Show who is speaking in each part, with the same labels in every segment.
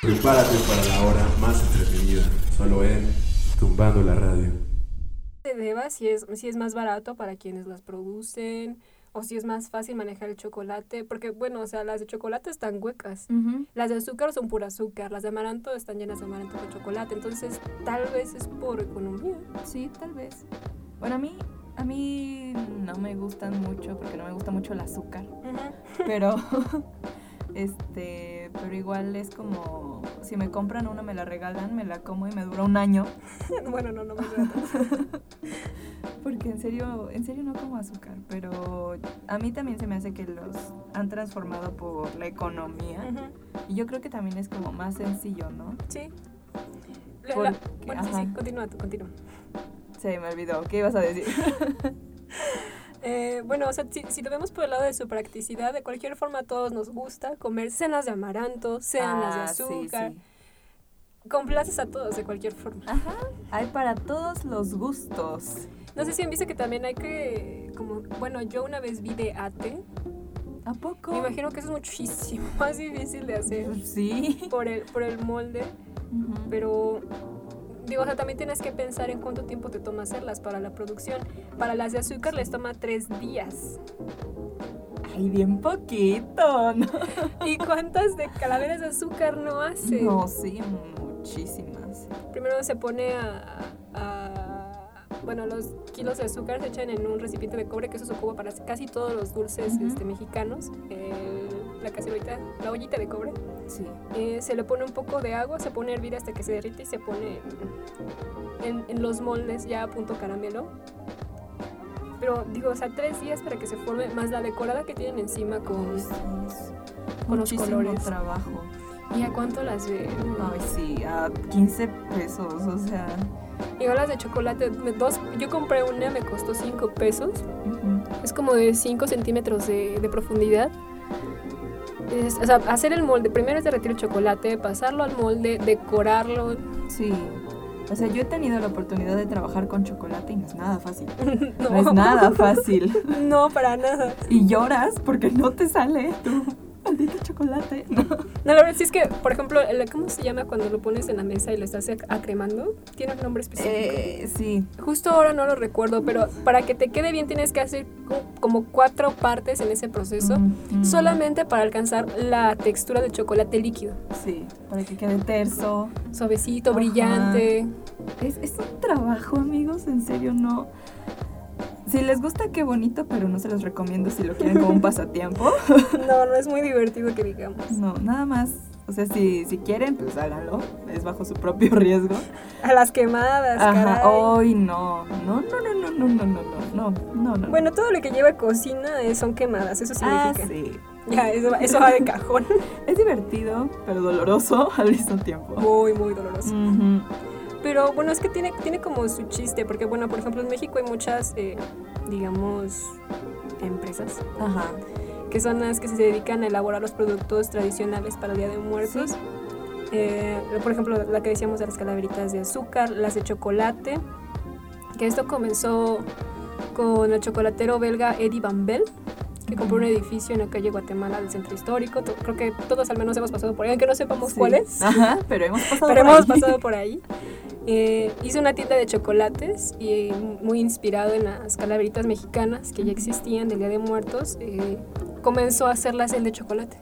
Speaker 1: Prepárate para la hora más entretenida, solo en Tumbando la Radio.
Speaker 2: te deba si es, si es más barato para quienes las producen o si es más fácil manejar el chocolate, porque bueno, o sea, las de chocolate están huecas, las de azúcar son pura azúcar, las de amaranto están llenas de amaranto de chocolate, entonces tal vez es por economía.
Speaker 3: Sí, tal vez. Bueno, a mí, a mí no me gustan mucho porque no me gusta mucho el azúcar. Pero, este, pero igual es como, si me compran una, me la regalan, me la como y me dura un año.
Speaker 2: bueno, no, no me gusta.
Speaker 3: Porque en serio, en serio no como azúcar, pero a mí también se me hace que los han transformado por la economía. Y yo creo que también es como más sencillo, ¿no?
Speaker 2: Sí. La- la-
Speaker 3: Porque-
Speaker 2: bueno, sí, sí, continúa tú, continúa.
Speaker 3: Se me olvidó, ¿qué ibas a decir?
Speaker 2: Eh, bueno, o sea, si, si lo vemos por el lado de su practicidad, de cualquier forma a todos nos gusta comer cenas de amaranto, sean las de
Speaker 3: Ah, sí,
Speaker 2: azúcar.
Speaker 3: sí.
Speaker 2: Complaces a todos de cualquier forma.
Speaker 3: Ajá, hay para todos los gustos.
Speaker 2: No sé si han visto que también hay que, como, bueno, yo una vez vi de ate.
Speaker 3: ¿A poco?
Speaker 2: Me imagino que eso es muchísimo más difícil de hacer
Speaker 3: Sí.
Speaker 2: por el, por el molde, pero digo, o sea, también tienes que pensar en cuánto tiempo te toma hacerlas para la producción. Para las de azúcar les toma tres días.
Speaker 3: Ay, bien poquito, ¿no?
Speaker 2: ¿Y cuántas de calaveras de azúcar no hacen?
Speaker 3: No, sí, muchísimas.
Speaker 2: Primero se pone a, a- Bueno, los kilos de azúcar se echan en un recipiente de cobre, que eso se ocupa para casi todos los dulces este, mexicanos. El- la caceroita, la ollita de cobre.
Speaker 3: Sí.
Speaker 2: Eh, se le pone un poco de agua, se pone a hervir hasta que se derrite y se pone en, en los moldes ya a punto caramelo. Pero digo, o sea, tres días para que se forme, más la decorada que tienen encima con...
Speaker 3: Sí,
Speaker 2: Con los colores.
Speaker 3: trabajo.
Speaker 2: ¿Y a cuánto las de...?
Speaker 3: Ay, sí, a 15 pesos, o sea.
Speaker 2: Igual las de chocolate, dos, yo compré una, me costó 5 pesos.
Speaker 3: ujú.
Speaker 2: Es como de 5 centímetros de, de profundidad. Es- o sea, hacer el molde, primero es derretir el chocolate, pasarlo al molde, decorarlo.
Speaker 3: Sí. O sea, yo he tenido la oportunidad de trabajar con chocolate y no es nada fácil.
Speaker 2: no,
Speaker 3: No es nada fácil.
Speaker 2: No, para nada.
Speaker 3: Y lloras porque no te sale tu maldito chocolate. No.
Speaker 2: No, la verdad sí es que, por ejemplo, ¿cómo se llama cuando lo pones en la mesa y lo estás ac- acremando? Tiene un nombre específico.
Speaker 3: Eh, sí.
Speaker 2: Justo ahora no lo recuerdo, pero para que te quede bien tienes que hacer co- como cuatro partes en ese proceso,
Speaker 3: Ujú.
Speaker 2: solamente para alcanzar la textura del chocolate líquido.
Speaker 3: Sí, para que quede terso.
Speaker 2: Suavecito,
Speaker 3: Ajá.
Speaker 2: brillante.
Speaker 3: Es, es un trabajo, amigos, en serio, no. Si les gusta, qué bonito, pero no se los recomiendo si lo quieren como un pasatiempo.
Speaker 2: No, no es muy divertido que digamos.
Speaker 3: No, nada más. O sea, si, si quieren, pues háganlo. Es bajo su propio riesgo.
Speaker 2: A las quemadas,
Speaker 3: Ajá. Hoy no. No, no, no, no, no, no, no, no, no, no, no.
Speaker 2: Bueno, todo lo que lleva cocina eh, son quemadas, eso
Speaker 3: ah,
Speaker 2: significa.
Speaker 3: sí.
Speaker 2: Ya, eso, va- eso va de cajón.
Speaker 3: Es divertido, pero doloroso al mismo tiempo.
Speaker 2: Muy, muy doloroso.
Speaker 3: Ujú.
Speaker 2: Pero bueno, es que tiene, tiene como su chiste, porque bueno, por ejemplo, en México hay muchas, eh, digamos, empresas
Speaker 3: Ajá.
Speaker 2: que son las que se dedican a elaborar los productos tradicionales para el Día de Muertos.
Speaker 3: Sí.
Speaker 2: Eh, por ejemplo, la que decíamos de las calaveritas de azúcar, las de chocolate, que esto comenzó con el chocolatero belga Eddie Van Bell, que compró un edificio en la calle Guatemala del centro histórico. Creo que todos al menos hemos pasado por ahí, aunque no sepamos
Speaker 3: Sí.
Speaker 2: cuál es.
Speaker 3: Ajá, pero hemos pasado
Speaker 2: Pero
Speaker 3: por
Speaker 2: hemos
Speaker 3: ahí.
Speaker 2: pasado por ahí. Eh, hizo una tienda de chocolates y muy inspirado en las calaveritas mexicanas que ya existían del Día de Muertos. eh, comenzó a hacerlas el de chocolate.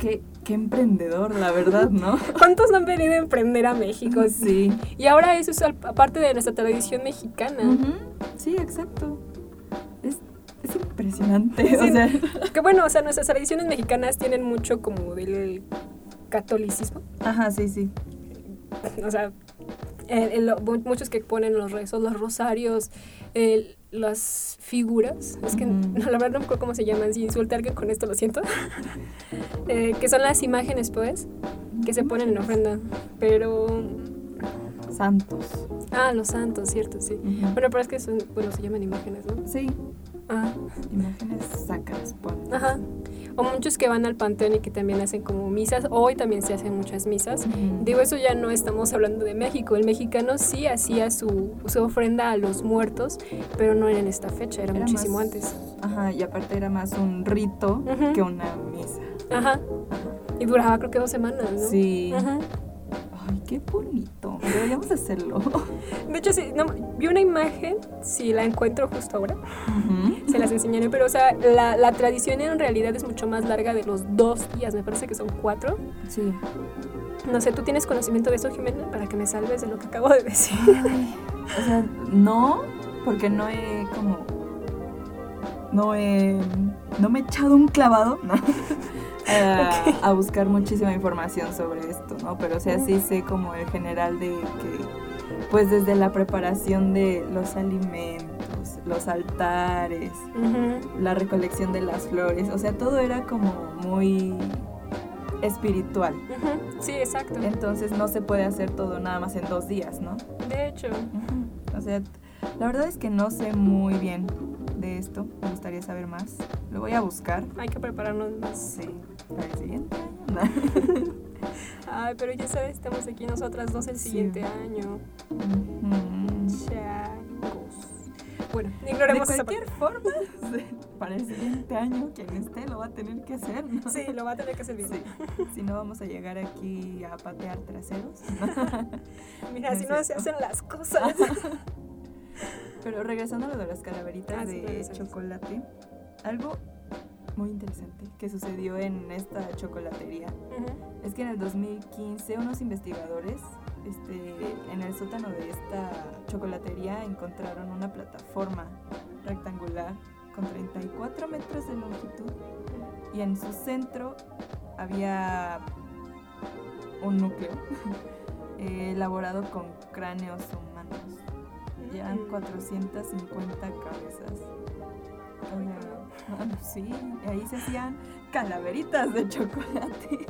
Speaker 3: Qué, qué emprendedor, la verdad, ¿no?
Speaker 2: ¿Cuántos no han venido a emprender a México?
Speaker 3: Sí.
Speaker 2: Y ahora eso es parte de nuestra tradición mexicana.
Speaker 3: Sí, exacto. Es, es impresionante.
Speaker 2: Sí.
Speaker 3: O sea,
Speaker 2: Que bueno, o sea, nuestras tradiciones mexicanas tienen mucho como del catolicismo.
Speaker 3: ajá, sí, sí.
Speaker 2: O sea, lo- muchos que ponen los rezos, los rosarios, el- las figuras. Es que
Speaker 3: Ujú.
Speaker 2: la verdad no me acuerdo cómo se llaman. Si insulté a alguien con esto, lo siento. Eh, que son las imágenes, pues, que se ponen en ofrenda. Pero.
Speaker 3: Santos.
Speaker 2: Ah, los santos, cierto, sí. Bueno, pero es que son, bueno, se llaman imágenes, ¿no?
Speaker 3: Sí, Imágenes sacras. ponen.
Speaker 2: ajá. O muchos que van al panteón y que también hacen como misas. Hoy también se hacen muchas misas.
Speaker 3: Ujú.
Speaker 2: Digo, eso ya no estamos hablando de México. El mexicano sí hacía su, su ofrenda a los muertos, pero no era en esta fecha, era,
Speaker 3: Era
Speaker 2: muchísimo
Speaker 3: más-
Speaker 2: antes.
Speaker 3: Ajá, y aparte era más un rito
Speaker 2: Ujú.
Speaker 3: que una misa.
Speaker 2: Ajá.
Speaker 3: Ajá.
Speaker 2: Y duraba creo que dos semanas, ¿no?
Speaker 3: Sí.
Speaker 2: Ajá.
Speaker 3: Ay, qué bonito. Deberíamos hacerlo.
Speaker 2: De hecho, sí, no, vi una imagen, si la encuentro justo ahora, se las enseñaré, pero o sea, la, la tradición en realidad es mucho más larga de los dos días, me parece que son cuatro.
Speaker 3: Sí.
Speaker 2: No sé, ¿tú tienes conocimiento de eso, Jimena? Para que me salves de lo que acabo de decir.
Speaker 3: O sea, no, porque no he como. No he. No me he echado un clavado, ¿no? A, a buscar muchísima información sobre esto, ¿no? Pero o sea, sí sé como el general de que, pues desde la preparación de los alimentos, los altares, la recolección de las flores, o sea, todo era como muy espiritual.
Speaker 2: Sí, exacto.
Speaker 3: Entonces no se puede hacer todo nada más en dos días, ¿no?
Speaker 2: De hecho,
Speaker 3: O sea, la verdad es que no sé muy bien de esto. Me gustaría saber más. Lo voy a buscar.
Speaker 2: hay que prepararnos más.
Speaker 3: Sí, para el siguiente año.
Speaker 2: Ay, pero ya sabes, estamos aquí nosotras dos el
Speaker 3: Sí.
Speaker 2: siguiente año.
Speaker 3: Ujú.
Speaker 2: Changos. Bueno,
Speaker 3: De
Speaker 2: ignoremos esa
Speaker 3: cualquier forma, para el siguiente año, quien esté lo va a tener que hacer, ¿no?
Speaker 2: Sí, lo va a tener que hacer bien.
Speaker 3: Sí. Si no, vamos a llegar aquí a patear traseros.
Speaker 2: Mira,
Speaker 3: No
Speaker 2: si no se hacen las cosas.
Speaker 3: Pero regresando a lo de las calaveritas
Speaker 2: Ah,
Speaker 3: de chocolate, algo muy interesante que sucedió en esta chocolatería. Es que en el 2015 unos investigadores este, en el sótano de esta chocolatería encontraron una plataforma rectangular con 34 metros de longitud y en su centro había un núcleo eh, elaborado con cráneos humanos.
Speaker 2: Mm.
Speaker 3: 450 cabezas. O sea, ah, sí, y ahí se hacían calaveritas de chocolate.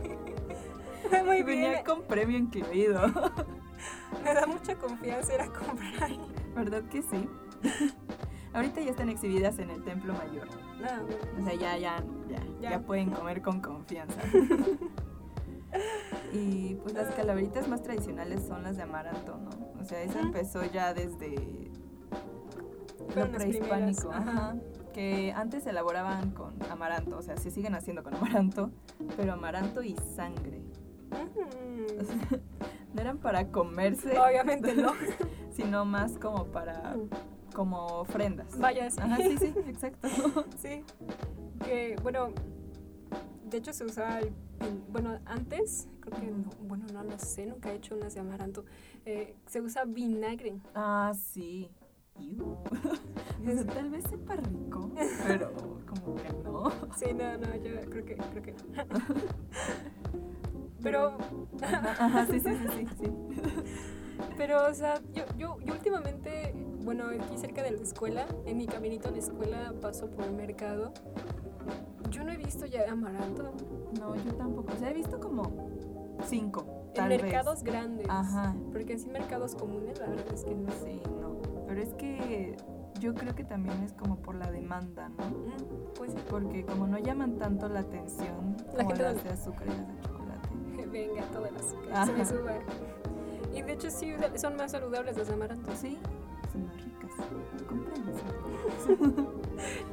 Speaker 2: Muy
Speaker 3: venía
Speaker 2: bien.
Speaker 3: con premio incluido.
Speaker 2: Me da mucha confianza ir a comprar ahí.
Speaker 3: ¿Verdad que sí? Ahorita ya están exhibidas en el Templo Mayor.
Speaker 2: Ah, bueno.
Speaker 3: O sea, ya, ya, ya,
Speaker 2: Ya.
Speaker 3: ya pueden comer con confianza. y pues las calaveritas más tradicionales son las de amaranto, ¿no? O sea,
Speaker 2: Ujú.
Speaker 3: empezó ya desde lo prehispánico. Ajá. Que antes se elaboraban con amaranto, o sea, se siguen haciendo con amaranto, pero amaranto y sangre. No eran para comerse,
Speaker 2: Obviamente no.
Speaker 3: sino más como para como ofrendas.
Speaker 2: Vaya, sí.
Speaker 3: Ajá, sí, sí, exacto.
Speaker 2: Sí. Que, bueno, de hecho se usaba el Bueno, antes, creo que no, bueno, no lo sé, nunca he hecho unas de amaranto. Eh, se usa vinagre.
Speaker 3: Ah, sí. Sea, tal vez sepa rico, pero como que no.
Speaker 2: Sí, no, no, yo creo que, creo que no. Pero,
Speaker 3: Ajá, ajá, sí, sí, sí, sí, sí.
Speaker 2: pero, o sea, yo, yo, yo últimamente, bueno, aquí cerca de la escuela, en mi caminito a la escuela paso por el mercado. Yo no he visto ya amaranto
Speaker 3: No, yo tampoco. O sea, he visto como cinco.
Speaker 2: en
Speaker 3: Tal vez.
Speaker 2: mercados grandes.
Speaker 3: Ajá.
Speaker 2: Porque así mercados comunes, la verdad es que no.
Speaker 3: Sí, no. Pero es que yo creo que también es como por la demanda, ¿no?
Speaker 2: Mm, Pues sí.
Speaker 3: Porque como no llaman tanto la atención
Speaker 2: La
Speaker 3: como las de azúcar y las de chocolate.
Speaker 2: Venga, todas las que se me suba. Y de hecho sí, son más saludables las de amaranto.
Speaker 3: Sí, son más ricas. Cómprenlas.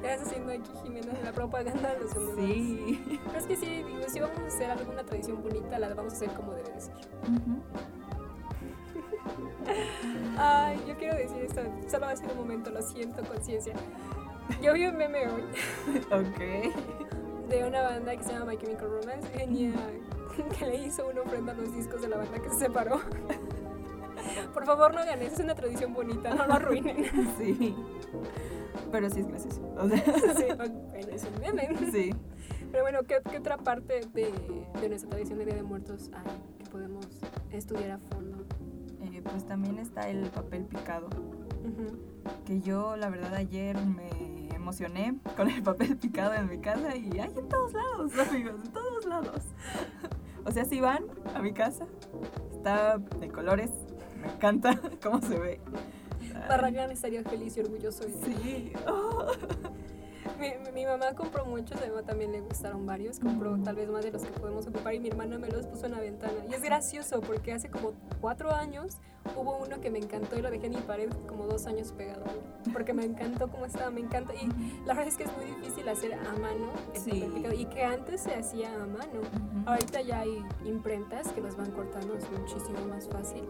Speaker 2: Ya estás haciendo aquí, Jimena, la propaganda de los vendedores.
Speaker 3: Sí.
Speaker 2: Pero es que sí, digo, si vamos a hacer alguna tradición bonita, la vamos a hacer como debe de ser.
Speaker 3: Ujú.
Speaker 2: Ay, yo quiero decir esto, solo va a ser un momento, lo siento, conciencia. Yo vi un meme hoy
Speaker 3: Ok.
Speaker 2: de una banda que se llama My Chemical Romance venía, que le hizo una ofrenda a los discos de la banda que se separó. Por favor, no hagan eso, es una tradición bonita, no lo arruinen.
Speaker 3: Sí. Pero sí es gracioso. O sea,
Speaker 2: Sí, bueno, es un meme.
Speaker 3: sí.
Speaker 2: Pero bueno, ¿qué, qué otra parte de, de nuestra tradición de Día de Muertos hay que podemos estudiar a fondo?
Speaker 3: Eh, pues también está el papel picado.
Speaker 2: Ujú.
Speaker 3: Que yo, la verdad, ayer me emocioné con el papel picado en mi casa y hay en todos lados, amigos, en todos lados. O sea, si van a mi casa, está de colores, me encanta cómo se ve.
Speaker 2: Barragán estaría feliz y orgulloso de.
Speaker 3: Sí. Oh.
Speaker 2: Mi, mi mamá compró muchos, a mi mamá también le gustaron varios, compró tal vez más de los que podemos ocupar y mi hermana me los puso en la ventana. Y es gracioso porque hace como cuatro años hubo uno que me encantó y lo dejé en mi pared como dos años pegado. Porque me encantó cómo estaba, me encanta. Y la verdad es que es muy difícil hacer a mano
Speaker 3: Sí.
Speaker 2: y que antes se hacía a mano. Ahorita ya hay imprentas que los van cortando, es muchísimo más fácil.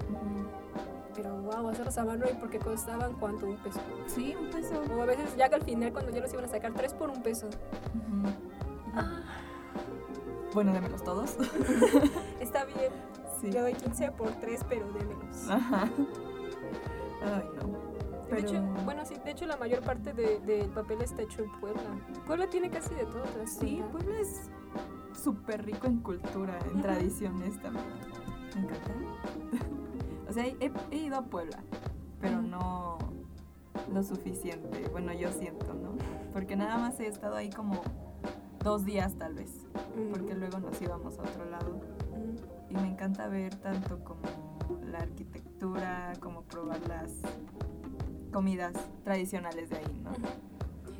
Speaker 2: Pero wow, hacerlos a mano y porque costaban cuánto, un peso.
Speaker 3: Sí, un peso.
Speaker 2: O a veces ya que al final cuando ya los iban a sacar, tres por un peso. Ah,
Speaker 3: Bueno, démelos todos.
Speaker 2: está bien.
Speaker 3: Sí.
Speaker 2: Le doy 15 por 3, pero démelos.
Speaker 3: Ajá. Ay, no.
Speaker 2: De hecho, bueno, sí, de hecho la mayor parte de- del papel está hecho en Puebla. Puebla tiene casi de todo, ¿te das
Speaker 3: Sí,
Speaker 2: cuenta?
Speaker 3: Puebla es súper rico en cultura, en tradiciones también. Me encanta. sea, he, he ido a Puebla, pero no lo suficiente. Bueno, yo siento, ¿no? Porque nada más he estado ahí como dos días tal vez,
Speaker 2: Mm,
Speaker 3: porque luego nos íbamos a otro lado.
Speaker 2: mm.
Speaker 3: Y me encanta ver tanto como la arquitectura, como probar las comidas tradicionales de ahí, ¿no?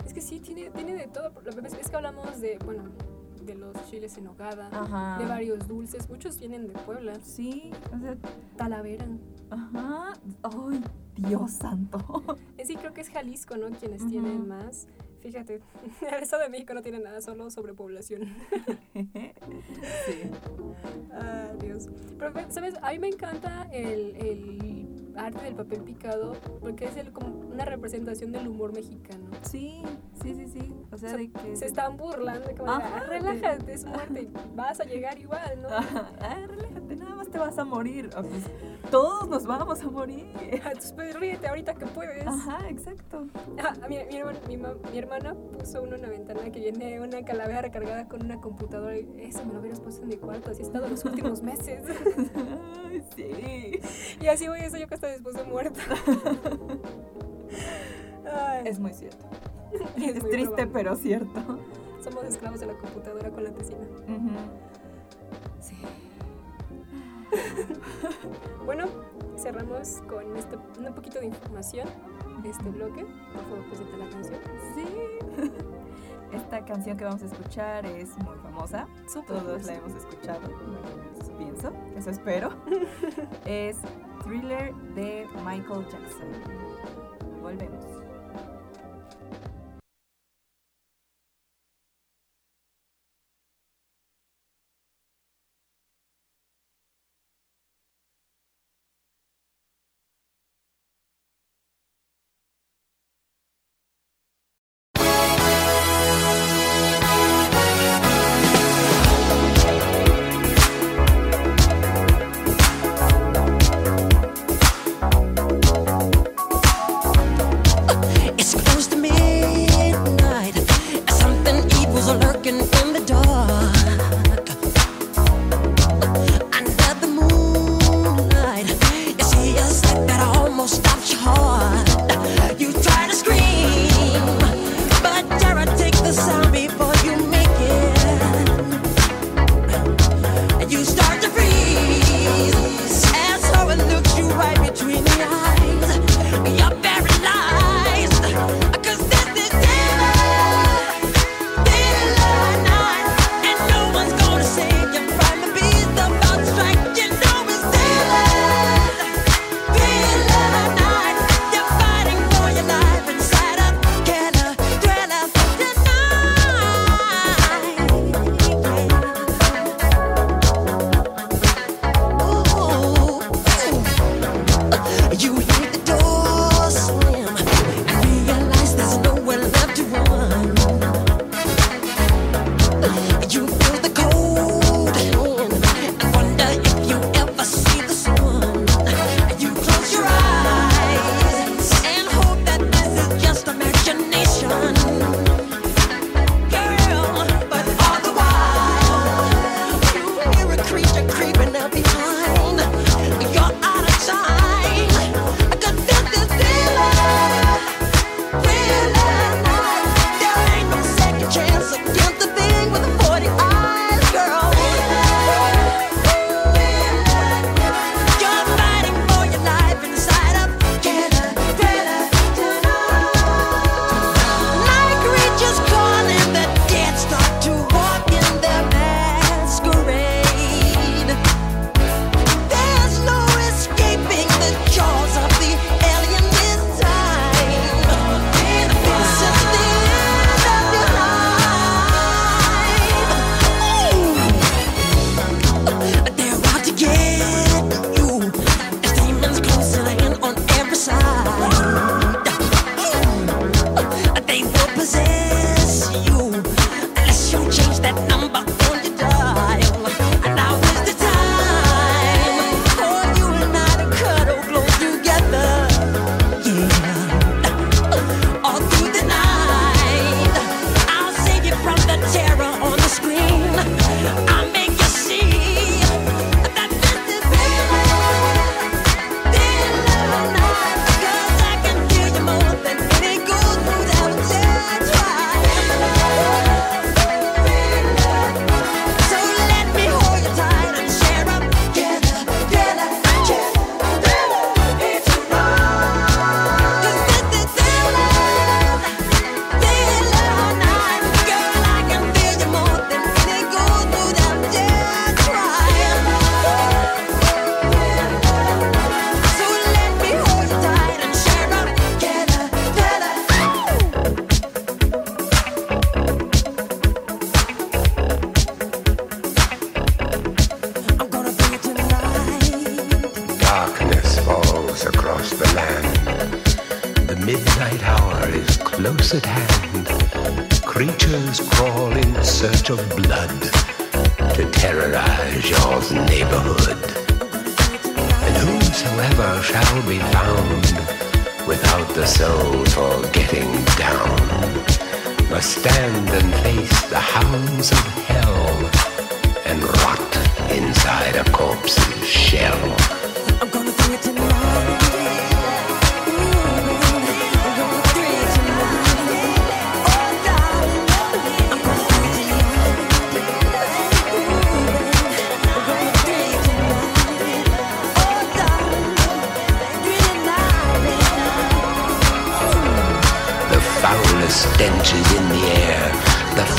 Speaker 2: Es que sí, tiene, tiene de todo. Es que hablamos de, bueno, de los chiles en nogada,
Speaker 3: Ajá.
Speaker 2: de varios dulces. Muchos vienen de Puebla.
Speaker 3: Sí, o sea,
Speaker 2: Talavera.
Speaker 3: ajá. Ay, Dios santo.
Speaker 2: Sí creo que es Jalisco, ¿no? Quienes
Speaker 3: Ujú.
Speaker 2: tienen más. Fíjate, el Estado de México no tiene nada, solo sobrepoblación.
Speaker 3: sí.
Speaker 2: Ah, Dios. Pero, ¿sabes? A mí me encanta el, el arte del papel picado porque es el, como una representación del humor mexicano.
Speaker 3: Sí, sí, sí, sí. O sea,
Speaker 2: O sea,
Speaker 3: de que...
Speaker 2: Se están burlando, como, de,
Speaker 3: Ajá,
Speaker 2: "Ah, relájate, es muerte, vas a llegar igual, ¿no?
Speaker 3: Ajá. Ah, relájate, nada más te vas a morir. O todos nos vamos a morir.
Speaker 2: Entonces, pues ríete ahorita que puedes.
Speaker 3: Ajá, exacto.
Speaker 2: Ah, mi, mi hermana, mi, ma- mi hermana puso uno en la ventana que viene una calavera recargada con una computadora. Y eso me lo hubieras puesto en mi cuarto, así he estado los últimos meses.
Speaker 3: Ay, sí.
Speaker 2: y así voy a estar yo que hasta después de muerta. Ay,
Speaker 3: Es muy cierto. Es triste,
Speaker 2: probable.
Speaker 3: pero cierto.
Speaker 2: Somos esclavos de la computadora con la tesina.
Speaker 3: Sí.
Speaker 2: Bueno, cerramos con este, un poquito de información de este bloque. Por favor, presenta la canción.
Speaker 3: Sí. Esta canción que vamos a escuchar es muy famosa. Todos
Speaker 2: famosa.
Speaker 3: la hemos escuchado. Pienso, eso espero. es Thriller de Michael Jackson. Volvemos.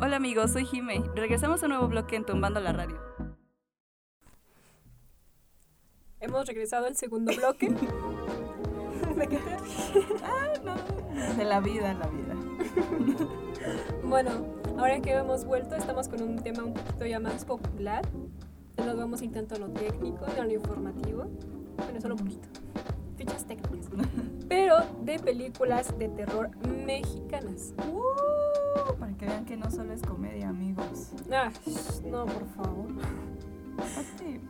Speaker 4: Hola amigos, soy Jime. Regresamos a un nuevo bloque en Tumbando la Radio.
Speaker 2: Hemos regresado al segundo bloque. ¿De qué te ríes?
Speaker 3: Ah, no. De la vida, la vida.
Speaker 2: Bueno, ahora que hemos vuelto, estamos con un tema un poquito ya más popular. Nos vamos ir tanto a lo técnico y a lo informativo. Bueno, solo un poquito. Fichas técnicas. Pero de películas de terror mexicanas.
Speaker 3: Uh, para que vean que no solo es comedia, amigos.
Speaker 2: Ah, no, por favor.
Speaker 3: Aparte,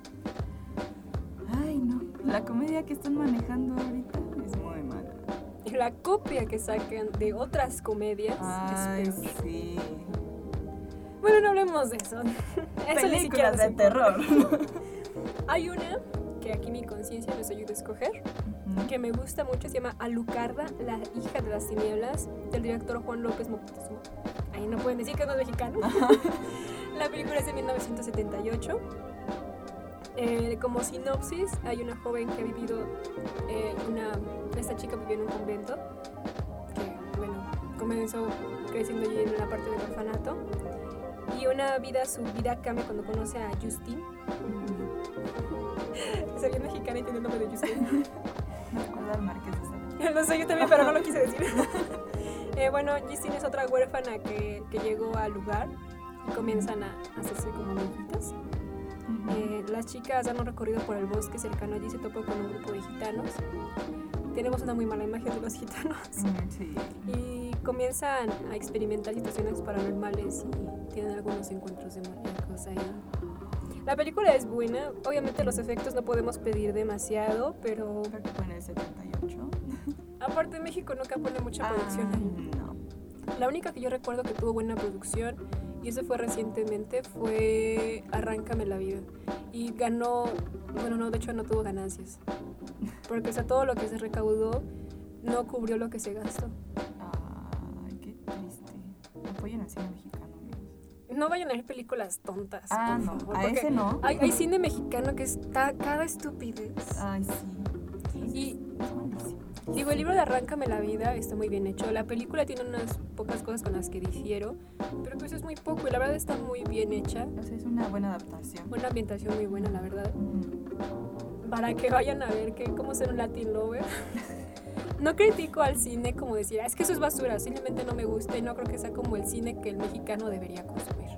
Speaker 3: Ay, no. La comedia que están manejando ahorita es muy mala.
Speaker 2: Y la copia que sacan de otras comedias
Speaker 3: Ay,
Speaker 2: es peor.
Speaker 3: sí.
Speaker 2: Bueno, no hablemos de eso. Eso ni siquiera
Speaker 3: de terror.
Speaker 2: Hay una que aquí mi conciencia nos ayuda a escoger,
Speaker 3: Ujú.
Speaker 2: que me gusta mucho, se llama Alucarda, la hija de las tinieblas, del director Juan López Moctezuma. Ahí no pueden decir que no es mexicano. la película es de 1978. Eh, como sinopsis, hay una joven que ha vivido, eh, una, esta chica vivió en un convento, que bueno, comenzó creciendo allí en la parte del orfanato, y una vida, su vida cambia cuando conoce a Justine. Se vio mexicana y tiene el nombre de Justine.
Speaker 3: Me recuerda al Marqués de.
Speaker 2: Lo sé yo también, pero no lo quise decir. Eh, bueno, Justine es otra huérfana que, que llegó al lugar y comienzan a hacerse como monjitas. Eh, las chicas dan un recorrido por el bosque cercano allí se topan con un grupo de gitanos. Tenemos una muy mala imagen de los gitanos.
Speaker 3: Mm, Sí.
Speaker 2: Y comienzan a experimentar situaciones paranormales y tienen algunos encuentros demoníacos ahí. La película es buena, obviamente los efectos no podemos pedir demasiado, pero
Speaker 3: Creo que fue en el 78.
Speaker 2: aparte México nunca pone mucha
Speaker 3: Ah,
Speaker 2: producción ahí.
Speaker 3: no.
Speaker 2: La única que yo recuerdo que tuvo buena producción, y eso fue recientemente, fue Arráncame la vida. Y ganó, bueno, no, de hecho no tuvo ganancias. Porque o sea, todo lo que se recaudó no cubrió lo que se gastó.
Speaker 3: Ay, qué triste. Apoyen al cine mexicano, amigos.
Speaker 2: No vayan a ver películas tontas.
Speaker 3: Ah,
Speaker 2: por
Speaker 3: no.
Speaker 2: favor,
Speaker 3: A ese no.
Speaker 2: Hay, hay cine mexicano que está cada estupidez.
Speaker 3: Ay, sí.
Speaker 2: Y. digo, el libro de Arráncame la vida está muy bien hecho. La película tiene unas pocas cosas con las que difiero, pero pues es muy poco y la verdad está muy bien hecha.
Speaker 3: O sea, es una buena adaptación.
Speaker 2: Una ambientación muy buena, la verdad.
Speaker 3: Ujú.
Speaker 2: Para que vayan a ver que, cómo ser un Latin lover. No critico al cine como decir, "Ah, es que eso es basura, simplemente no me gusta y no creo que sea como el cine que el mexicano debería consumir.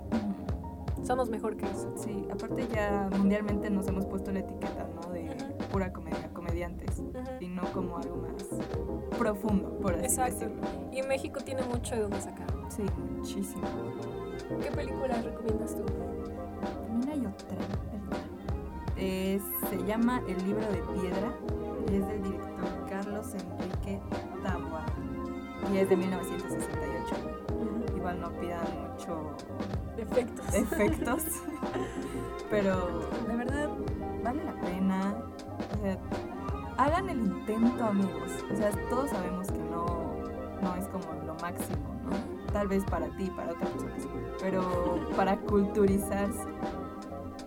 Speaker 2: Somos mejor que eso.
Speaker 3: Sí, aparte ya mundialmente nos hemos puesto la etiqueta, ¿no? De pura comedia, comediantes.
Speaker 2: Ujú.
Speaker 3: Y no como algo más profundo, por así
Speaker 2: Exacto.
Speaker 3: decirlo.
Speaker 2: Y México tiene mucho de dónde sacar.
Speaker 3: Sí, muchísimo.
Speaker 2: ¿Qué película recomiendas tú?
Speaker 3: También hay otra. Es- se llama El libro de piedra y es del director Carlos Enrique Taboada y es de 1968. Igual no pidan mucho
Speaker 2: Efectos.
Speaker 3: efectos, pero de verdad vale la pena. O sea, hagan el intento, amigos. O sea, todos sabemos que no, no es como lo máximo, ¿no? tal vez para ti, para otras personas, pero para culturizarse,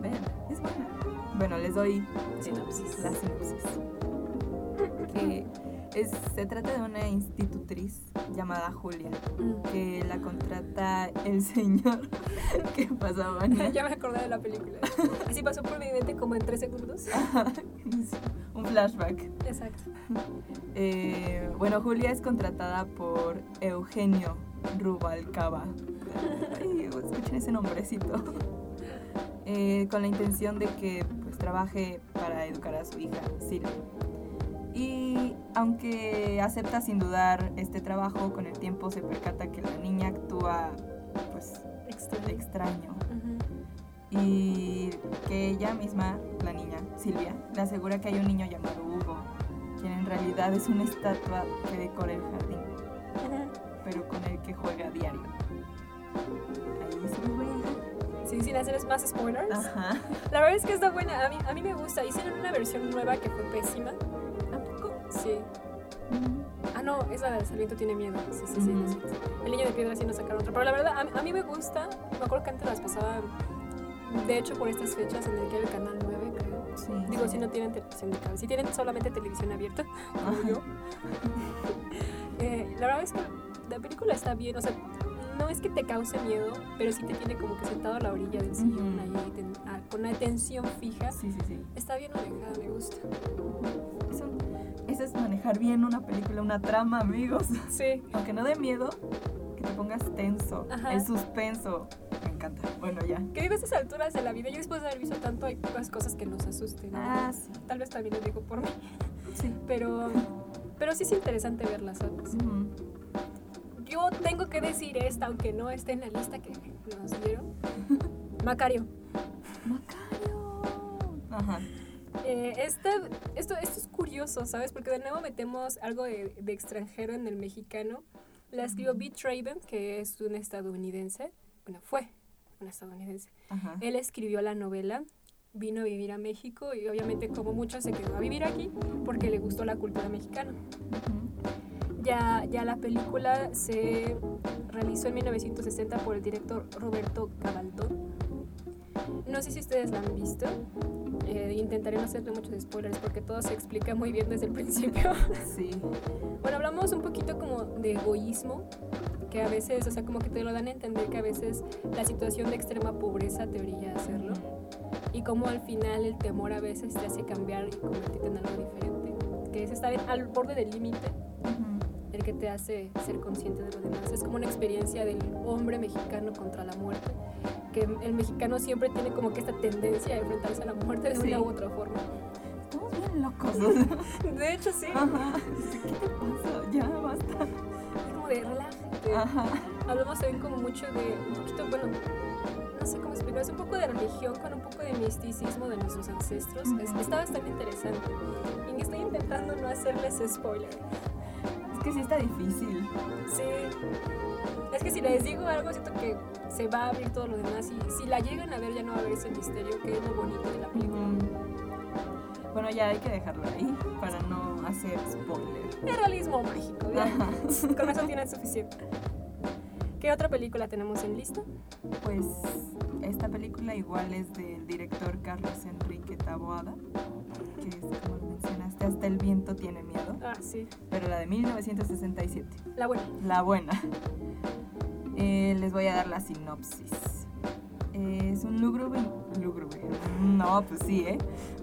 Speaker 3: vean, es buena. Bueno, les doy
Speaker 2: Sinopsis.
Speaker 3: la sinopsis. Es, se trata de una institutriz llamada Julia,
Speaker 2: Mm.
Speaker 3: que la contrata el señor que pasaba
Speaker 2: ya me acordé de la película. Así pasó por mi mente como en tres segundos.
Speaker 3: Un flashback.
Speaker 2: Exacto.
Speaker 3: Eh, bueno, Julia es contratada por Eugenio Rubalcaba. Ay, escuchen ese nombrecito. Eh, con la intención de que pues, trabaje para educar a su hija, Silvia. Y aunque acepta sin dudar este trabajo, con el tiempo se percata que la niña actúa pues
Speaker 2: Extraño.
Speaker 3: y que ella misma, la niña, Silvia, le asegura que hay un niño llamado Hugo, quien en realidad es una estatua que decora el jardín, pero con el que juega a diario. Ahí se dejar.
Speaker 2: Sí, sin hacer más spoilers.
Speaker 3: Ajá.
Speaker 2: La verdad es que está buena. A mí, a mí me gusta. Hicieron una versión nueva que fue pésima. Sí. Ah, no, es la del Sarmiento tiene miedo. Sí, sí, sí. El niño de piedra sí nos sacaron otra. Pero la verdad, a, mí- a mí me gusta. Me acuerdo que antes las pasaban. De hecho, por estas fechas en el que era el canal 9, creo.
Speaker 3: Sí.
Speaker 2: Digo, si no tienen televisión de cable. Si tienen solamente televisión abierta, como yo. Eh, la verdad es que la película está bien. O sea, no es que te cause miedo, pero sí te tiene como que sentado a la orilla del sillón ahí, ten- ah, con una atención fija.
Speaker 3: Sí, sí, sí.
Speaker 2: Está bien manejada, me gusta.
Speaker 3: Eso, eso es manejar bien una película, una trama, amigos.
Speaker 2: Sí.
Speaker 3: Aunque no dé miedo, que te pongas tenso.
Speaker 2: Ajá.
Speaker 3: El suspenso. Me encanta. Bueno, ya.
Speaker 2: Que digo, a estas alturas de la vida, yo después de haber visto tanto, hay pocas cosas que nos asusten. ¿no?
Speaker 3: Ah, sí.
Speaker 2: Tal vez también lo digo por mí,
Speaker 3: Sí.
Speaker 2: pero, pero sí es interesante verlas, ¿sabes?
Speaker 3: Ujú.
Speaker 2: Yo tengo que decir esta, aunque no esté en la lista que nos dieron. Macario.
Speaker 3: Macario. Ajá.
Speaker 2: Eh, esta- esto, esto es curioso, ¿sabes? Porque de nuevo metemos algo de, de extranjero en el mexicano. La escribió Beat Traven, que es un estadounidense. Bueno, fue un estadounidense.
Speaker 3: Ajá.
Speaker 2: Él escribió la novela, vino a vivir a México y obviamente como muchos se quedó a vivir aquí porque le gustó la cultura mexicana. Ya, ya la película se realizó en 1960 por el director Roberto Gabaldón. No sé si ustedes la han visto. Eh, intentaré no hacerle muchos spoilers porque todo se explica muy bien desde el principio.
Speaker 3: Sí.
Speaker 2: Bueno, hablamos un poquito como de egoísmo, que a veces, o sea, como que te lo dan a entender que a veces la situación de extrema pobreza te orilla a hacerlo. Y como al final el temor a veces te hace cambiar y convertirte en algo diferente. Que es estar al borde del límite, el que te hace ser consciente de lo demás. Es como una experiencia del hombre mexicano contra la muerte. El mexicano siempre tiene como que esta tendencia a enfrentarse a la muerte de
Speaker 3: Sí.
Speaker 2: una u otra forma.
Speaker 3: Estamos bien locos.
Speaker 2: De hecho, sí.
Speaker 3: Ajá. ¿Qué te pasa? Ya basta.
Speaker 2: Es como de relájate.
Speaker 3: Ajá.
Speaker 2: hablamos también como mucho de un poquito, bueno, no sé cómo explicarlo, es un poco de religión con un poco de misticismo de nuestros ancestros. Es-
Speaker 3: Ujú.
Speaker 2: está bastante interesante. Y estoy intentando no hacerles spoiler.
Speaker 3: Es que sí está difícil.
Speaker 2: Sí. Es que si les digo algo, siento que se va a abrir todo lo demás. Y si la llegan a ver, ya no va a haber ese misterio, que es lo bonito de la película.
Speaker 3: Ujú. Bueno, ya hay que dejarlo ahí para no hacer spoiler.
Speaker 2: Es realismo mágico. Con eso tienen suficiente. ¿Qué otra película tenemos en lista?
Speaker 3: Pues esta película igual es del director Carlos Enrique Taboada, que es como mencionaste, hasta el viento tiene miedo,
Speaker 2: Ah, sí.
Speaker 3: pero la de 1967,
Speaker 2: La buena.
Speaker 3: la buena. Eh, les voy a dar la sinopsis. Es un lúgubre, lúgubre, no, pues sí, ¿eh?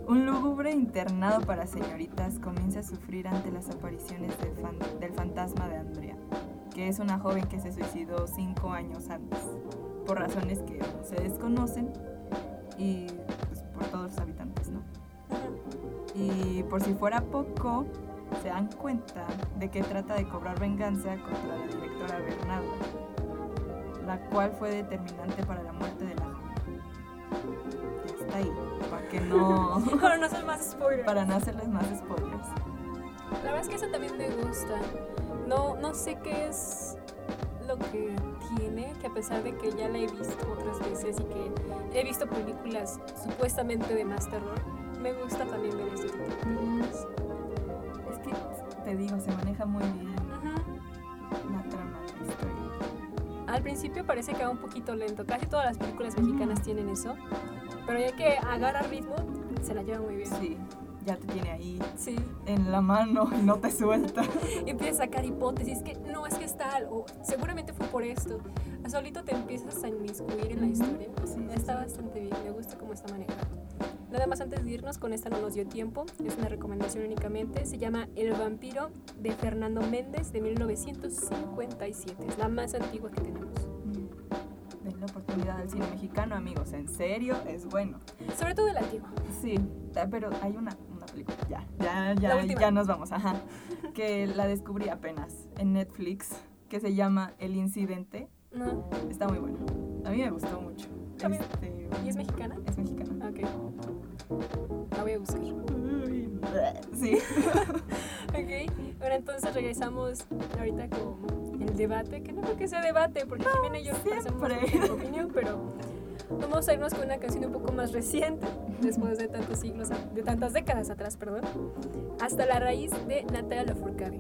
Speaker 3: Un lúgubre internado para señoritas comienza a sufrir ante las apariciones del, fan- del fantasma de Andrea, que es una joven que se suicidó cinco años antes, por razones que se desconocen y pues, por todos los habitantes. Y por si fuera poco, se dan cuenta de que trata de cobrar venganza contra la directora Bernarda, la cual fue determinante para la muerte de la joven. Ya está ahí, para que no,
Speaker 2: Para no hacer más spoilers.
Speaker 3: para no hacerles más spoilers.
Speaker 2: La verdad es que eso también me gusta. No, no sé qué es lo que tiene, que a pesar de que ya la he visto otras veces y que he visto películas supuestamente de más terror, me gusta también ver este tipo de películas.
Speaker 3: Es que te digo, se maneja muy bien
Speaker 2: Ujú.
Speaker 3: la trama la historia.
Speaker 5: al principio parece que va un poquito lento. Casi todas las películas mexicanas tienen eso. Pero ya que agarra ritmo, se la lleva muy bien.
Speaker 3: Sí, ya te tiene ahí
Speaker 5: Sí.
Speaker 3: en la mano y no te suelta.
Speaker 5: Y empiezas a sacar hipótesis que no es que es tal o seguramente fue por esto. Solito te empiezas a inmiscuir en la historia.
Speaker 3: Sí, sí,
Speaker 5: está bastante bien, me gusta cómo está manejado. Nada más antes de irnos, con esta no nos dio tiempo, es una recomendación únicamente. Se llama El vampiro de Fernando Méndez de 1957. Es la más antigua que tenemos.
Speaker 3: Den la oportunidad al cine mexicano, amigos. En serio, es bueno.
Speaker 5: Sobre todo el antiguo.
Speaker 3: Sí, pero hay una, una película, ya, ya, ya, ya nos vamos, ajá. Que la descubrí apenas en Netflix, que se llama El Incidente.
Speaker 5: No.
Speaker 3: Está muy buena. A mí me gustó mucho. Este,
Speaker 5: ¿Y es mexicana?
Speaker 3: Es mexicana.
Speaker 5: Ok. La voy a buscar.
Speaker 3: Sí.
Speaker 5: Ok. Bueno, entonces regresamos ahorita con el debate, que no creo que sea debate, porque yo pasamos
Speaker 3: siempre.
Speaker 5: nuestra opinión, pero vamos a irnos con una canción un poco más reciente, después de tantos siglos, de tantas décadas atrás, perdón. Hasta la raíz de Natalia Lafourcade.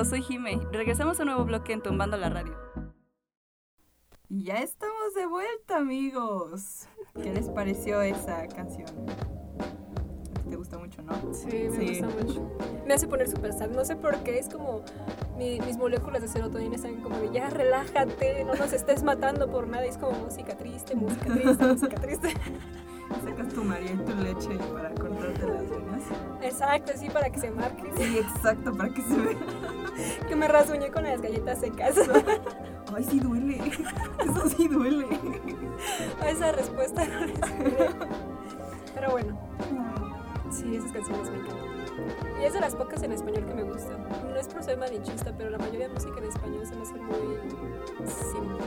Speaker 4: Amigos, soy Jime. Regresamos a un nuevo bloque en Tumbando la Radio.
Speaker 3: Ya estamos de vuelta, amigos. ¿Qué les pareció esa canción? ¿Te gusta mucho, no?
Speaker 2: Sí, me
Speaker 3: Sí.
Speaker 2: gusta mucho. Me hace poner súper sad. No sé por qué, es como mi- mis moléculas de serotonina están como de ya relájate, no nos estés matando por nada. Y es como música triste, música triste, música triste.
Speaker 3: Sacas tu María y tu leche para cortarte las venas.
Speaker 2: Exacto, sí, para que se marque.
Speaker 3: Sí, exacto, para que se vea.
Speaker 2: Que me rasguñé con las galletas secas.
Speaker 3: Ay, sí duele. Eso sí duele.
Speaker 2: A esa respuesta no le esperé. Pero bueno, sí, esas canciones me encantan. Y es de las pocas en español que me gustan. No es por ser malinchista, pero la mayoría de música en español se me hace muy simple.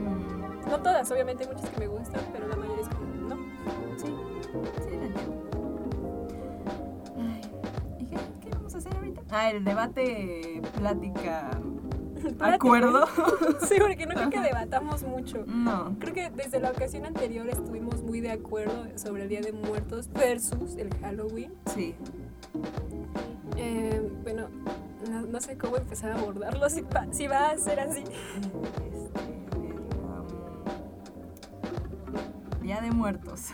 Speaker 3: Mm,
Speaker 2: No todas, obviamente hay muchas que me gustan, pero la mayoría
Speaker 3: Ah, el debate, plática, acuerdo.
Speaker 2: Sí, porque no creo que debatamos mucho.
Speaker 3: No.
Speaker 2: Creo que desde la ocasión anterior estuvimos muy de acuerdo sobre el Día de Muertos versus el Halloween.
Speaker 3: Sí.
Speaker 2: Eh, bueno, no, no sé cómo empezar a abordarlo, si va, si va a ser así.
Speaker 3: Este, um, Día de Muertos.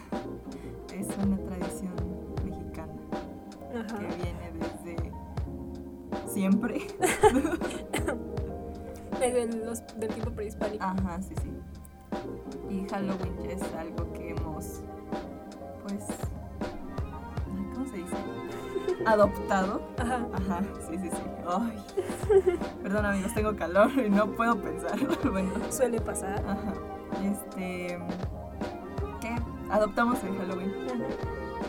Speaker 3: Siempre.
Speaker 2: Desde los, del tiempo prehispánico.
Speaker 3: Ajá, sí, sí. Y Halloween ya es algo que hemos, pues, ¿cómo se dice? Adoptado.
Speaker 2: Ajá.
Speaker 3: Ajá, sí, sí, sí. Ay. Perdón amigos, tengo calor y no puedo pensar. bueno.
Speaker 2: Suele pasar.
Speaker 3: Ajá. Este. ¿Qué? Adoptamos el Halloween.